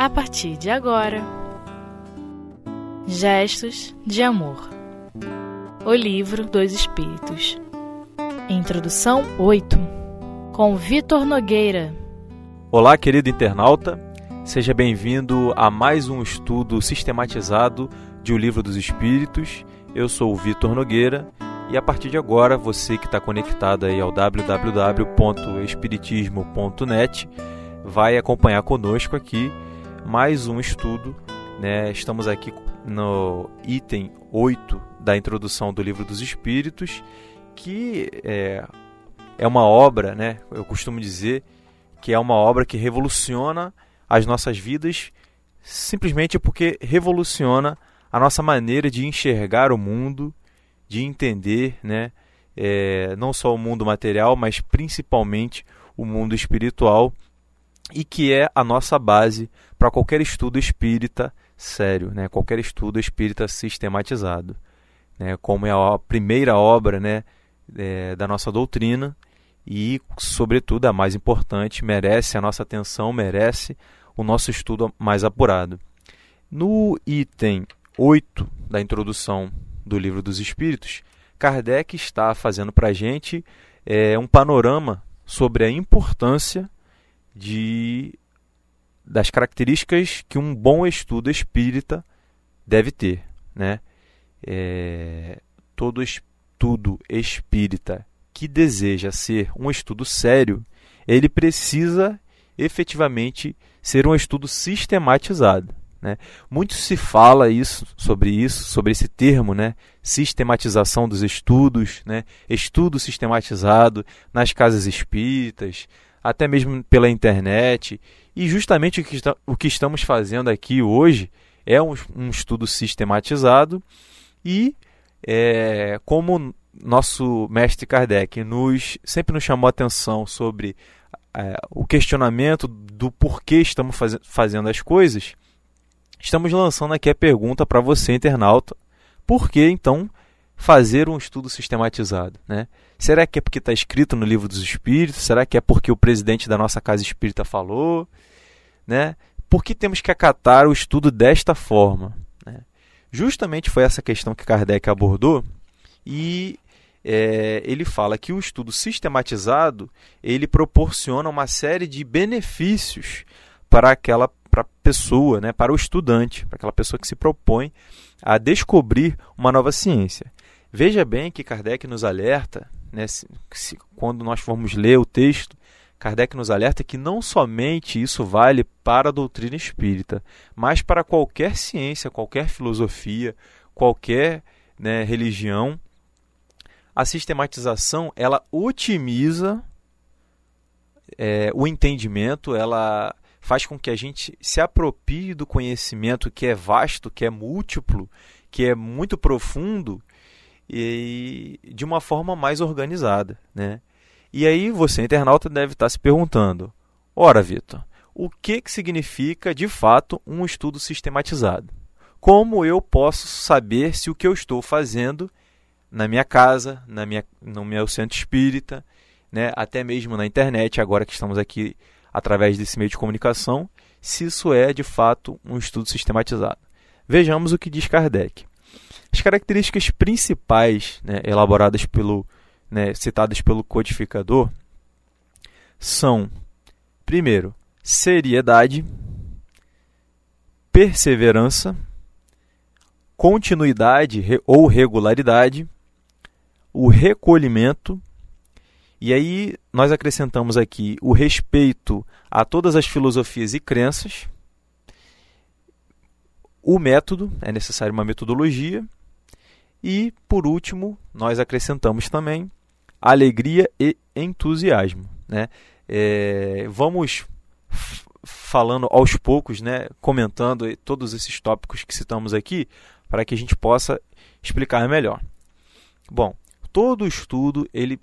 a partir de agora. Gestos de Amor O Livro dos Espíritos Introdução 8 Com Vitor Nogueira Olá, querido internauta, seja bem-vindo a mais um estudo sistematizado de O Livro dos Espíritos. Eu sou o Vitor Nogueira e a partir de agora, você que está conectado aí ao www.espiritismo.net vai acompanhar conosco aqui mais um estudo. Né? Estamos aqui no item 8 da introdução do Livro dos Espíritos, que é, é uma obra, né? eu costumo dizer, que é uma obra que revoluciona as nossas vidas simplesmente porque revoluciona a nossa maneira de enxergar o mundo, de entender né, é, não só o mundo material, mas principalmente o mundo espiritual e que é a nossa base para qualquer estudo espírita sério, né? qualquer estudo espírita sistematizado, né? como é a primeira obra né? É, da nossa doutrina e, sobretudo, a mais importante, merece a nossa atenção, merece o nosso estudo mais apurado. No item 8 da introdução do Livro dos Espíritos, Kardec está fazendo para a gente é, um panorama sobre a importância de das características que um bom estudo espírita deve ter, né? É, todo estudo espírita que deseja ser um estudo sério, ele precisa efetivamente ser um estudo sistematizado. Né? Muito se fala isso, sobre isso, sobre esse termo, né? sistematização dos estudos, né? estudo sistematizado nas casas espíritas, até mesmo pela internet. E justamente o que, está, o que estamos fazendo aqui hoje é um, um estudo sistematizado e é, como nosso mestre Kardec nos, sempre nos chamou a atenção sobre é, o questionamento do porquê estamos faz, fazendo as coisas, estamos lançando aqui a pergunta para você, internauta: por que então fazer um estudo sistematizado? Né? Será que é porque está escrito no livro dos Espíritos? Será que é porque o presidente da nossa casa espírita falou? Né? Por que temos que acatar o estudo desta forma? Né? Justamente foi essa questão que Kardec abordou e é, ele fala que o estudo sistematizado ele proporciona uma série de benefícios para aquela para pessoa, né, para o estudante, para aquela pessoa que se propõe a descobrir uma nova ciência. Veja bem que Kardec nos alerta, né, se, se, quando nós formos ler o texto, Kardec nos alerta que não somente isso vale para a doutrina espírita, mas para qualquer ciência, qualquer filosofia, qualquer né, religião. A sistematização ela otimiza é, o entendimento, ela faz com que a gente se aproprie do conhecimento que é vasto, que é múltiplo, que é muito profundo e de uma forma mais organizada, né? E aí você, internauta, deve estar se perguntando: ora, Vitor, o que, que significa de fato um estudo sistematizado? Como eu posso saber se o que eu estou fazendo na minha casa, na minha, no meu centro espírita, né, até mesmo na internet, agora que estamos aqui através desse meio de comunicação, se isso é de fato um estudo sistematizado? Vejamos o que diz Kardec. As características principais né, elaboradas pelo, né, citadas pelo codificador são, primeiro, seriedade, perseverança, continuidade ou regularidade, o recolhimento, e aí nós acrescentamos aqui o respeito a todas as filosofias e crenças, o método, é necessário uma metodologia, e, por último, nós acrescentamos também alegria e entusiasmo. Né? É, vamos falando aos poucos, né, comentando todos esses tópicos que citamos aqui, para que a gente possa explicar melhor. Bom, todo estudo, ele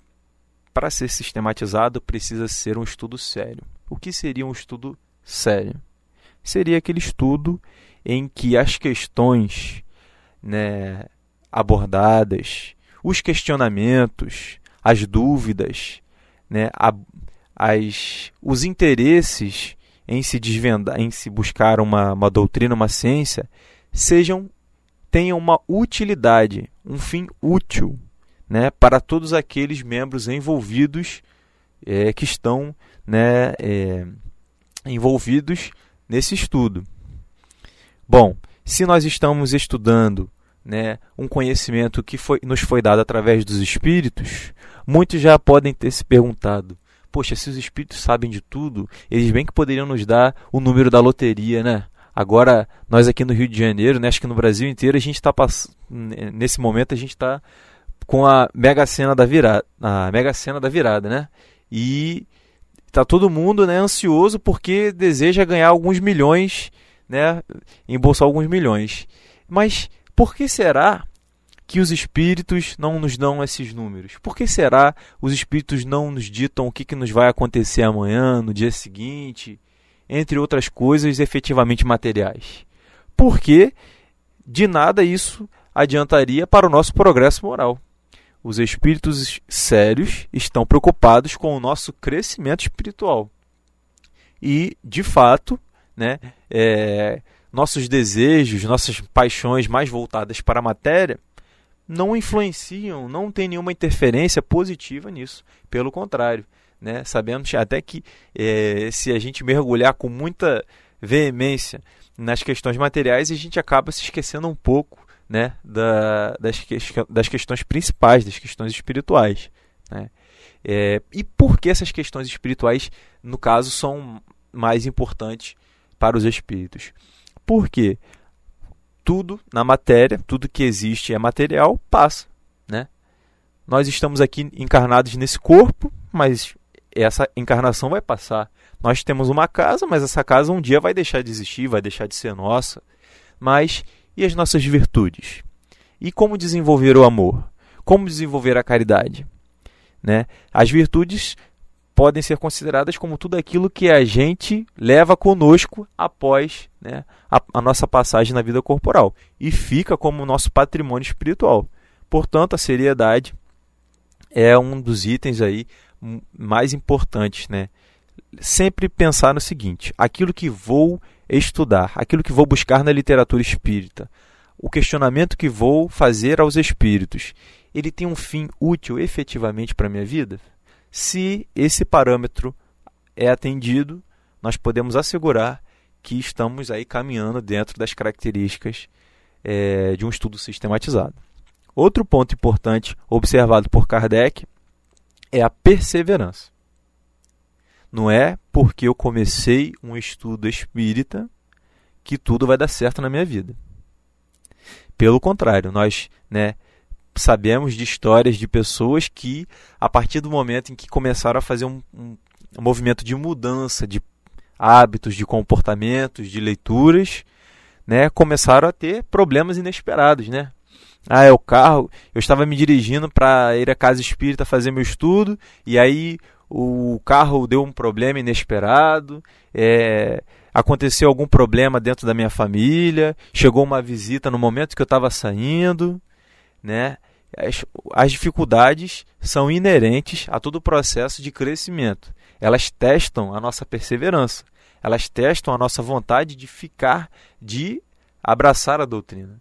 para ser sistematizado, precisa ser um estudo sério. O que seria um estudo sério? Seria aquele estudo em que as questões né, abordadas, os questionamentos, as dúvidas, né, a, as, os interesses em se desvendar, em se buscar uma, uma doutrina, uma ciência, sejam tenham uma utilidade, um fim útil, né, para todos aqueles membros envolvidos é, que estão né, é, envolvidos nesse estudo. Bom, se nós estamos estudando né, um conhecimento que foi, nos foi dado através dos espíritos, muitos já podem ter se perguntado: poxa, se os espíritos sabem de tudo, eles bem que poderiam nos dar o número da loteria, né? Agora, nós aqui no Rio de Janeiro, né, acho que no Brasil inteiro, a gente está nesse momento a gente está com a Mega Sena da virada, a Mega Sena da virada, né? E tá todo mundo, né, ansioso porque deseja ganhar alguns milhões, né, embolsar alguns milhões. Mas por que será que os espíritos não nos dão esses números? Por que será os espíritos não nos ditam o que, que nos vai acontecer amanhã, no dia seguinte, entre outras coisas efetivamente materiais? Porque de nada isso adiantaria para o nosso progresso moral. Os espíritos sérios estão preocupados com o nosso crescimento espiritual. E, de fato, né, é, nossos desejos, nossas paixões mais voltadas para a matéria não influenciam, não tem nenhuma interferência positiva nisso. Pelo contrário, né? sabemos até que é, se a gente mergulhar com muita veemência nas questões materiais, a gente acaba se esquecendo um pouco né, da, das, que, das questões principais, das questões espirituais. Né? É, e por que essas questões espirituais, no caso, são mais importantes para os espíritos? Porque tudo na matéria, tudo que existe é material, passa. Né? Nós estamos aqui encarnados nesse corpo, mas essa encarnação vai passar. Nós temos uma casa, mas essa casa um dia vai deixar de existir, vai deixar de ser nossa. Mas e as nossas virtudes? E como desenvolver o amor? Como desenvolver a caridade? Né? As virtudes podem ser consideradas como tudo aquilo que a gente leva conosco após né, a, a, nossa passagem na vida corporal e fica como nosso patrimônio espiritual. Portanto, a seriedade é um dos itens aí mais importantes, né? Sempre pensar no seguinte: aquilo que vou estudar, aquilo que vou buscar na literatura espírita, o questionamento que vou fazer aos espíritos, ele tem um fim útil efetivamente para a minha vida? Se esse parâmetro é atendido, nós podemos assegurar que estamos aí caminhando dentro das características é, de um estudo sistematizado. Outro ponto importante observado por Kardec é a perseverança. Não é porque eu comecei um estudo espírita que tudo vai dar certo na minha vida. Pelo contrário, nós né, sabemos de histórias de pessoas que, a partir do momento em que começaram a fazer um, um, um movimento de mudança de hábitos, de comportamentos, de leituras, né, começaram a ter problemas inesperados, né? Ah, é o carro. Eu estava me dirigindo para ir à casa espírita fazer meu estudo e aí o carro deu um problema inesperado. É, aconteceu algum problema dentro da minha família. Chegou uma visita no momento que eu estava saindo, né? as, as dificuldades são inerentes a todo o processo de crescimento. Elas testam a nossa perseverança, elas testam a nossa vontade de ficar, de abraçar a doutrina.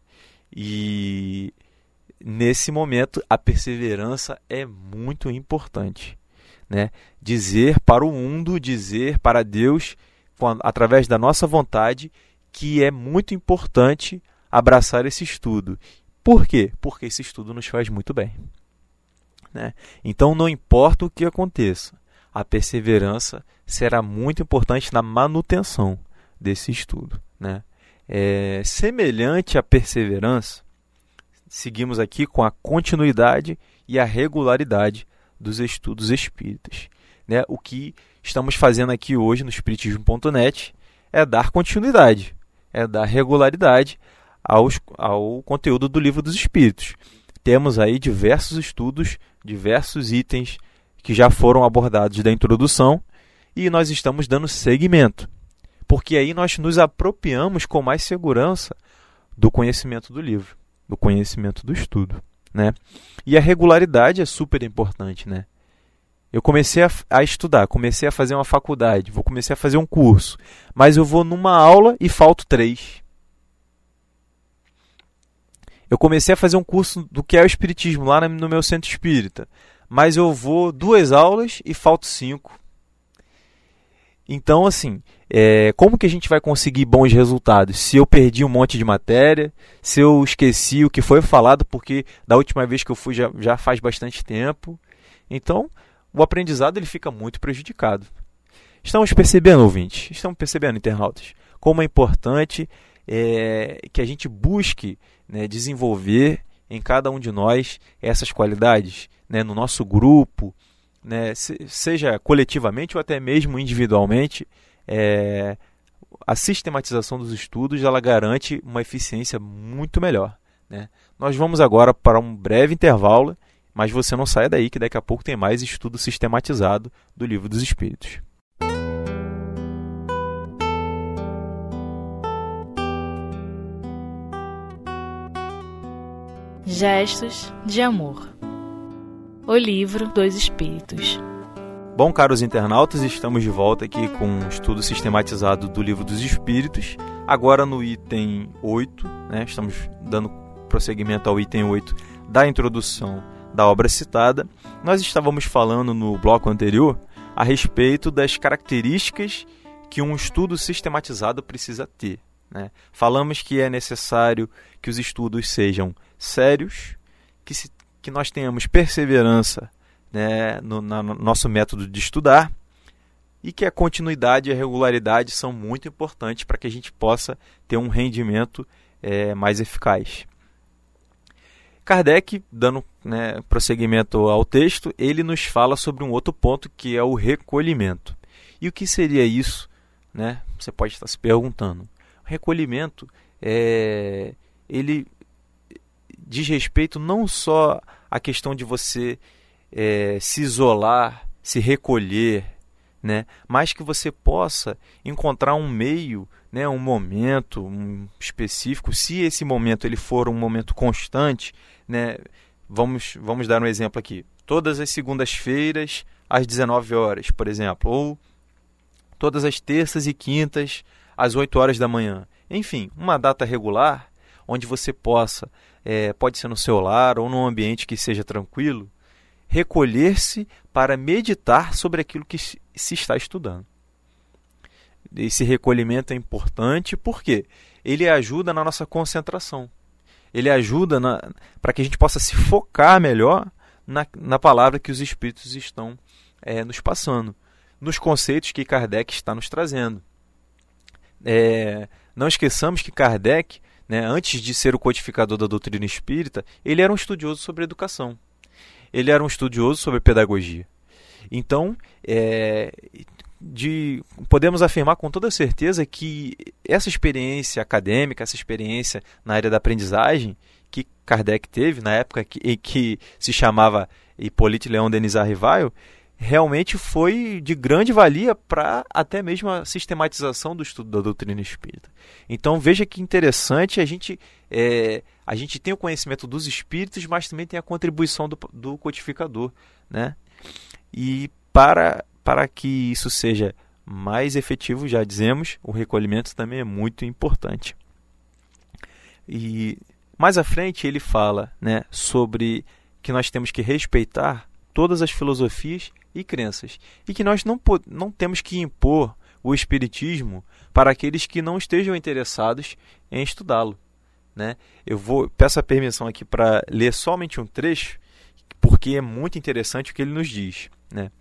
E nesse momento a perseverança é muito importante. Né? Dizer para o mundo, dizer para Deus, através da nossa vontade, que é muito importante abraçar esse estudo por quê? Porque esse estudo nos faz muito bem. Né? Então, não importa o que aconteça, a perseverança será muito importante na manutenção desse estudo. Né? É, semelhante à perseverança, seguimos aqui com a continuidade e a regularidade dos estudos espíritas. Né? O que estamos fazendo aqui hoje no Espiritismo.net é dar continuidade, é dar regularidade aos, ao conteúdo do livro dos Espíritos. Temos aí diversos estudos, diversos itens que já foram abordados da introdução e nós estamos dando seguimento, porque aí nós nos apropriamos com mais segurança do conhecimento do livro, do conhecimento do estudo. Né? E a regularidade é super importante. Né? Eu comecei a, a, estudar, comecei a fazer uma faculdade, vou comecei a fazer um curso, mas eu vou numa aula e falto três. Eu comecei a fazer um curso do que é o Espiritismo lá no meu centro espírita, mas eu vou duas aulas e falto cinco. Então, assim, é, como que a gente vai conseguir bons resultados? Se eu perdi um monte de matéria, se eu esqueci o que foi falado, porque da última vez que eu fui já, já faz bastante tempo. Então, o aprendizado ele fica muito prejudicado. Estamos percebendo, ouvintes, estamos percebendo, internautas, como é importante é, que a gente busque né, desenvolver em cada um de nós essas qualidades, né, no nosso grupo, né, seja coletivamente ou até mesmo individualmente, é, a sistematização dos estudos ela garante uma eficiência muito melhor. Né? Nós vamos agora para um breve intervalo, mas você não saia daí que daqui a pouco tem mais estudo sistematizado do Livro dos Espíritos. Gestos de Amor O Livro dos Espíritos Bom, caros internautas, estamos de volta aqui com um estudo sistematizado do Livro dos Espíritos. Agora no item 8, né, estamos dando prosseguimento ao item 8 da introdução da obra citada. Nós estávamos falando no bloco anterior a respeito das características que um estudo sistematizado precisa ter. Né? Falamos que é necessário que os estudos sejam sérios, que, se, que nós tenhamos perseverança né, no, na, no nosso método de estudar e que a continuidade e a regularidade são muito importantes para que a gente possa ter um rendimento é, mais eficaz. Kardec, dando né, prosseguimento ao texto, ele nos fala sobre um outro ponto que é o recolhimento. E o que seria isso? Né? Você pode estar se perguntando. Recolhimento é, ele diz respeito não só à questão de você é, se isolar, se recolher, né? mas que você possa encontrar um meio, né? um momento um específico, se esse momento ele for um momento constante, né? vamos, vamos dar um exemplo aqui, todas as segundas-feiras às 19 horas, por exemplo, ou todas as terças e quintas às 8 horas da manhã. Enfim, uma data regular onde você possa, é, pode ser no seu lar ou num ambiente que seja tranquilo, recolher-se para meditar sobre aquilo que se está estudando. Esse recolhimento é importante porque ele ajuda na nossa concentração. Ele ajuda para que a gente possa se focar melhor na, na palavra que os Espíritos estão é, nos passando, nos conceitos que Kardec está nos trazendo. É, não esqueçamos que Kardec né, antes de ser o codificador da doutrina espírita, ele era um estudioso sobre educação. Ele era um estudioso sobre pedagogia. Então, é, de, podemos afirmar com toda certeza que essa experiência acadêmica, essa experiência na área da aprendizagem que Kardec teve na época que, que se chamava Hippolyte Leon Denis Arrivaio, realmente foi de grande valia para até mesmo a sistematização do estudo da doutrina espírita. Então veja que interessante a gente é, a gente tem o conhecimento dos espíritos, mas também tem a contribuição do, do codificador, né? E para para que isso seja mais efetivo, já dizemos, o recolhimento também é muito importante. E mais à frente ele fala, né, sobre que nós temos que respeitar todas as filosofias e crenças. E que nós não, não temos que impor o Espiritismo para aqueles que não estejam interessados em estudá-lo. Né? Eu vou peço a permissão aqui para ler somente um trecho, porque é muito interessante o que ele nos diz. Né?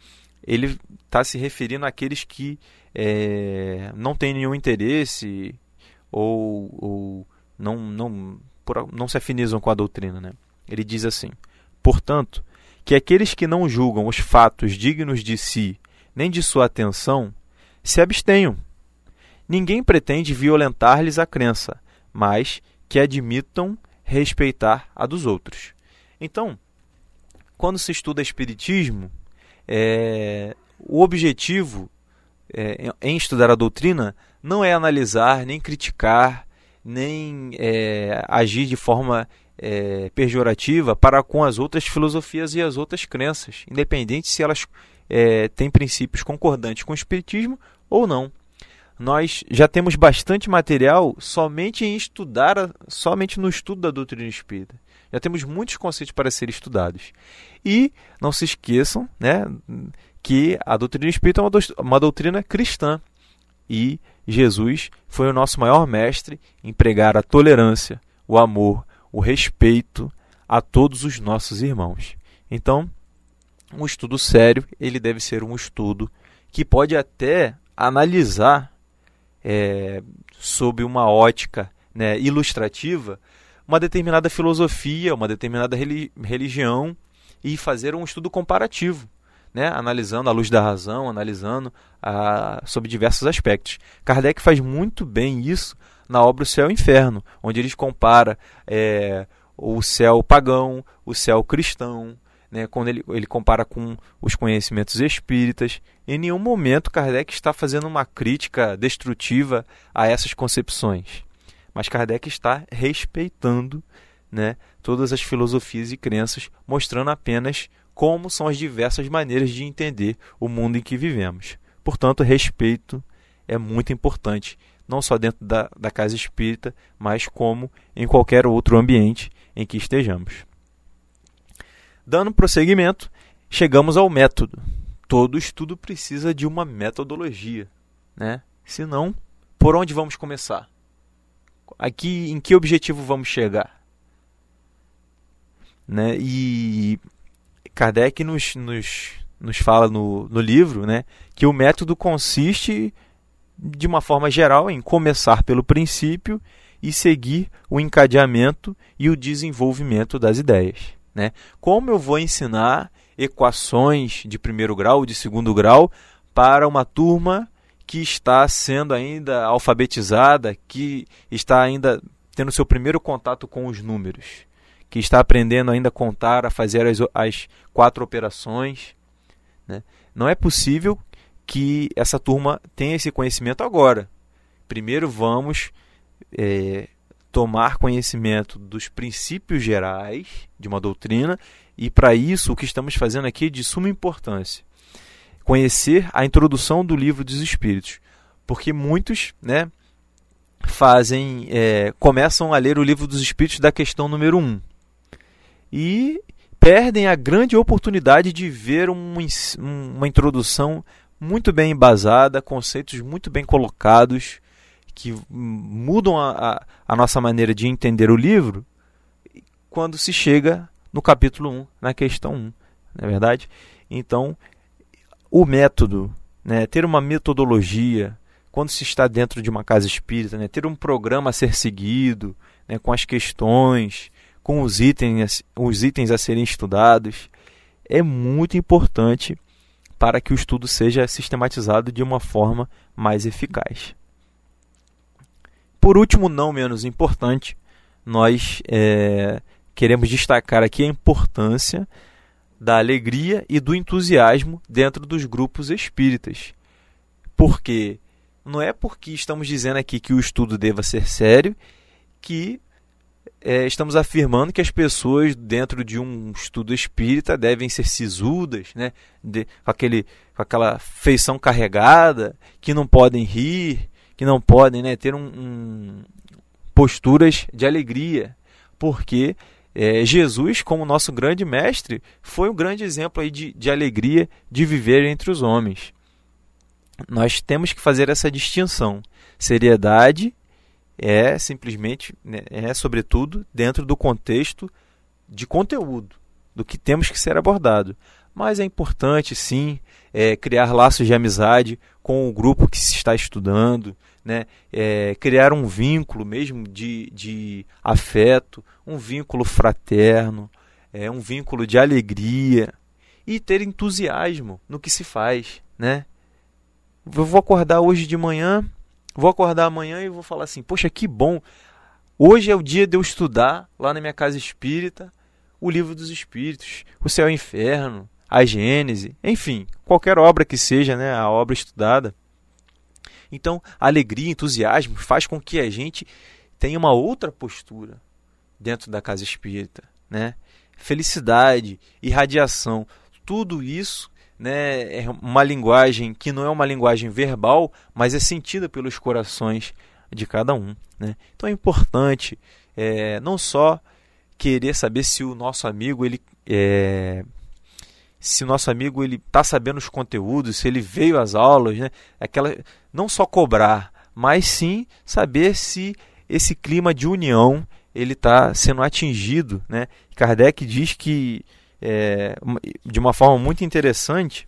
Ele está se referindo àqueles que é, não têm nenhum interesse ou, ou não, não, não se afinizam com a doutrina. Né? Ele diz assim: portanto, que aqueles que não julgam os fatos dignos de si nem de sua atenção se abstenham. Ninguém pretende violentar-lhes a crença, mas que admitam respeitar a dos outros. Então, quando se estuda Espiritismo, é, o objetivo é, em estudar a doutrina não é analisar, nem criticar, nem é, agir de forma é, pejorativa para com as outras filosofias e as outras crenças, independente se elas é, tem princípios concordantes com o Espiritismo ou não. Nós já temos bastante material somente em estudar, somente no estudo da doutrina espírita. Já temos muitos conceitos para serem estudados. E não se esqueçam né, que a doutrina espírita é uma doutrina cristã. E Jesus foi o nosso maior mestre em pregar a tolerância, o amor, o respeito a todos os nossos irmãos. Então, um estudo sério, ele deve ser um estudo que pode até analisar é, sob uma ótica né, ilustrativa uma determinada filosofia, uma determinada religião e fazer um estudo comparativo, né, analisando a luz da razão, analisando a, sobre diversos aspectos. Kardec faz muito bem isso na obra O Céu e o Inferno, onde ele compara é, o céu pagão, o céu cristão, né, quando ele, ele compara com os conhecimentos espíritas. Em nenhum momento Kardec está fazendo uma crítica destrutiva a essas concepções. Mas Kardec está respeitando né, todas as filosofias e crenças, mostrando apenas como são as diversas maneiras de entender o mundo em que vivemos. Portanto, respeito é muito importante, não só dentro da, da casa espírita, mas como em qualquer outro ambiente em que estejamos. Dando prosseguimento, chegamos ao método. Todo estudo precisa de uma metodologia, né? Senão, por onde vamos começar? Aqui, em que objetivo vamos chegar? Né? E Kardec nos, nos, nos fala no, no livro né, que o método consiste, de uma forma geral, em começar pelo princípio e seguir o encadeamento e o desenvolvimento das ideias. Né? Como eu vou ensinar equações de primeiro grau, de segundo grau, para uma turma que está sendo ainda alfabetizada, que está ainda tendo seu primeiro contato com os números, que está aprendendo ainda a contar, a fazer as, as quatro operações. Né? Não é possível que essa turma tenha esse conhecimento agora. Primeiro vamos é, tomar conhecimento dos princípios gerais de uma doutrina, e para isso o que estamos fazendo aqui é de suma importância. Conhecer a introdução do livro dos Espíritos, porque muitos né, fazem, é, começam a ler o livro dos Espíritos da questão número 1 e perdem a grande oportunidade de ver uma, uma introdução muito bem embasada, conceitos muito bem colocados, que mudam a, a, a, nossa maneira de entender o livro quando se chega no capítulo 1, na questão 1, não é verdade? Então, o método, né, ter uma metodologia, quando se está dentro de uma casa espírita, né, ter um programa a ser seguido, né, com as questões, com os itens, os itens a serem estudados, é muito importante para que o estudo seja sistematizado de uma forma mais eficaz. Por último, não menos importante, nós é, queremos destacar aqui a importância da alegria e do entusiasmo dentro dos grupos espíritas. Porque não é porque estamos dizendo aqui que o estudo deva ser sério que é, estamos afirmando que as pessoas dentro de um estudo espírita devem ser sisudas, né? De, com, aquele, com aquela feição carregada, que não podem rir, que não podem né, ter um, um, posturas de alegria, porque é, Jesus, como nosso grande mestre, foi um grande exemplo aí de, de alegria de viver entre os homens. Nós temos que fazer essa distinção. Seriedade é simplesmente, né, é sobretudo dentro do contexto de conteúdo, do que temos que ser abordado. Mas é importante, sim, é, criar laços de amizade com o grupo que se está estudando, né? É, criar um vínculo mesmo de, de afeto, um vínculo fraterno, é, um vínculo de alegria e ter entusiasmo no que se faz. Né? Eu vou acordar hoje de manhã, vou acordar amanhã e vou falar assim: Poxa, que bom! Hoje é o dia de eu estudar lá na minha casa espírita o livro dos espíritos, o céu e o inferno, a Gênese, enfim, qualquer obra que seja, né, a obra estudada. Então, alegria, entusiasmo faz com que a gente tenha uma outra postura dentro da casa espírita, né? Felicidade, irradiação, tudo isso né, é uma linguagem que não é uma linguagem verbal, mas é sentida pelos corações de cada um. Né? Então é importante é, não só querer saber se o nosso amigo ele é, se nosso amigo ele está sabendo os conteúdos, se ele veio às aulas, né? Aquela, não só cobrar, mas sim saber se esse clima de união ele está sendo atingido, né? Kardec diz que é, de uma forma muito interessante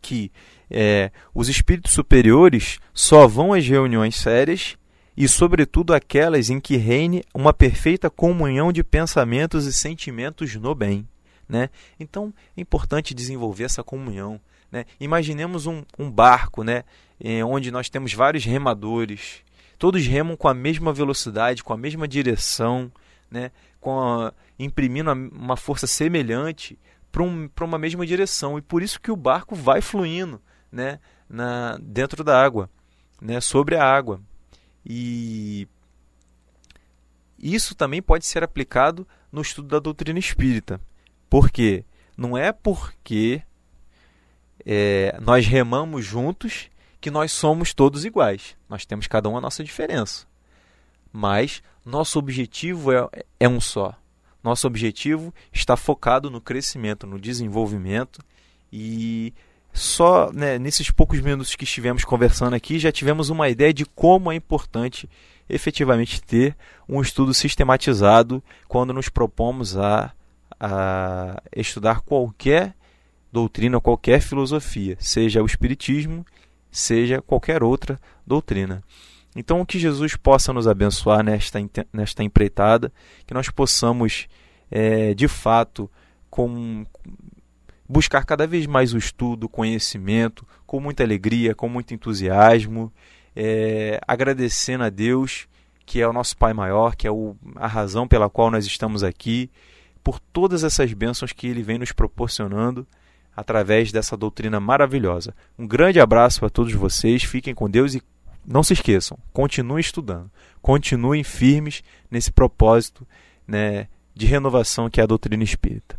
que é, os espíritos superiores só vão às reuniões sérias e, sobretudo, aquelas em que reine uma perfeita comunhão de pensamentos e sentimentos no bem. Né? Então é importante desenvolver essa comunhão. Né? Imaginemos um, um barco né? onde nós temos vários remadores, todos remam com a mesma velocidade, com a mesma direção, né? com a, imprimindo uma força semelhante para um, uma mesma direção. E por isso que o barco vai fluindo né? Na, dentro da água, né? sobre a água. E isso também pode ser aplicado no estudo da doutrina espírita. Porque não é porque é, nós remamos juntos que nós somos todos iguais. Nós temos cada um a nossa diferença. Mas nosso objetivo é, é um só. Nosso objetivo está focado no crescimento, no desenvolvimento e só né, nesses poucos minutos que estivemos conversando aqui já tivemos uma ideia de como é importante efetivamente ter um estudo sistematizado quando nos propomos a a estudar qualquer doutrina, qualquer filosofia, seja o Espiritismo, seja qualquer outra doutrina. Então, que Jesus possa nos abençoar nesta, nesta empreitada, que nós possamos, é, de fato, com, buscar cada vez mais o estudo, o conhecimento, com muita alegria, com muito entusiasmo, é, agradecendo a Deus, que é o nosso Pai maior, que é o, a razão pela qual nós estamos aqui por todas essas bênçãos que ele vem nos proporcionando através dessa doutrina maravilhosa. Um grande abraço para todos vocês, fiquem com Deus e não se esqueçam, continuem estudando, continuem firmes nesse propósito né, de renovação que é a doutrina espírita.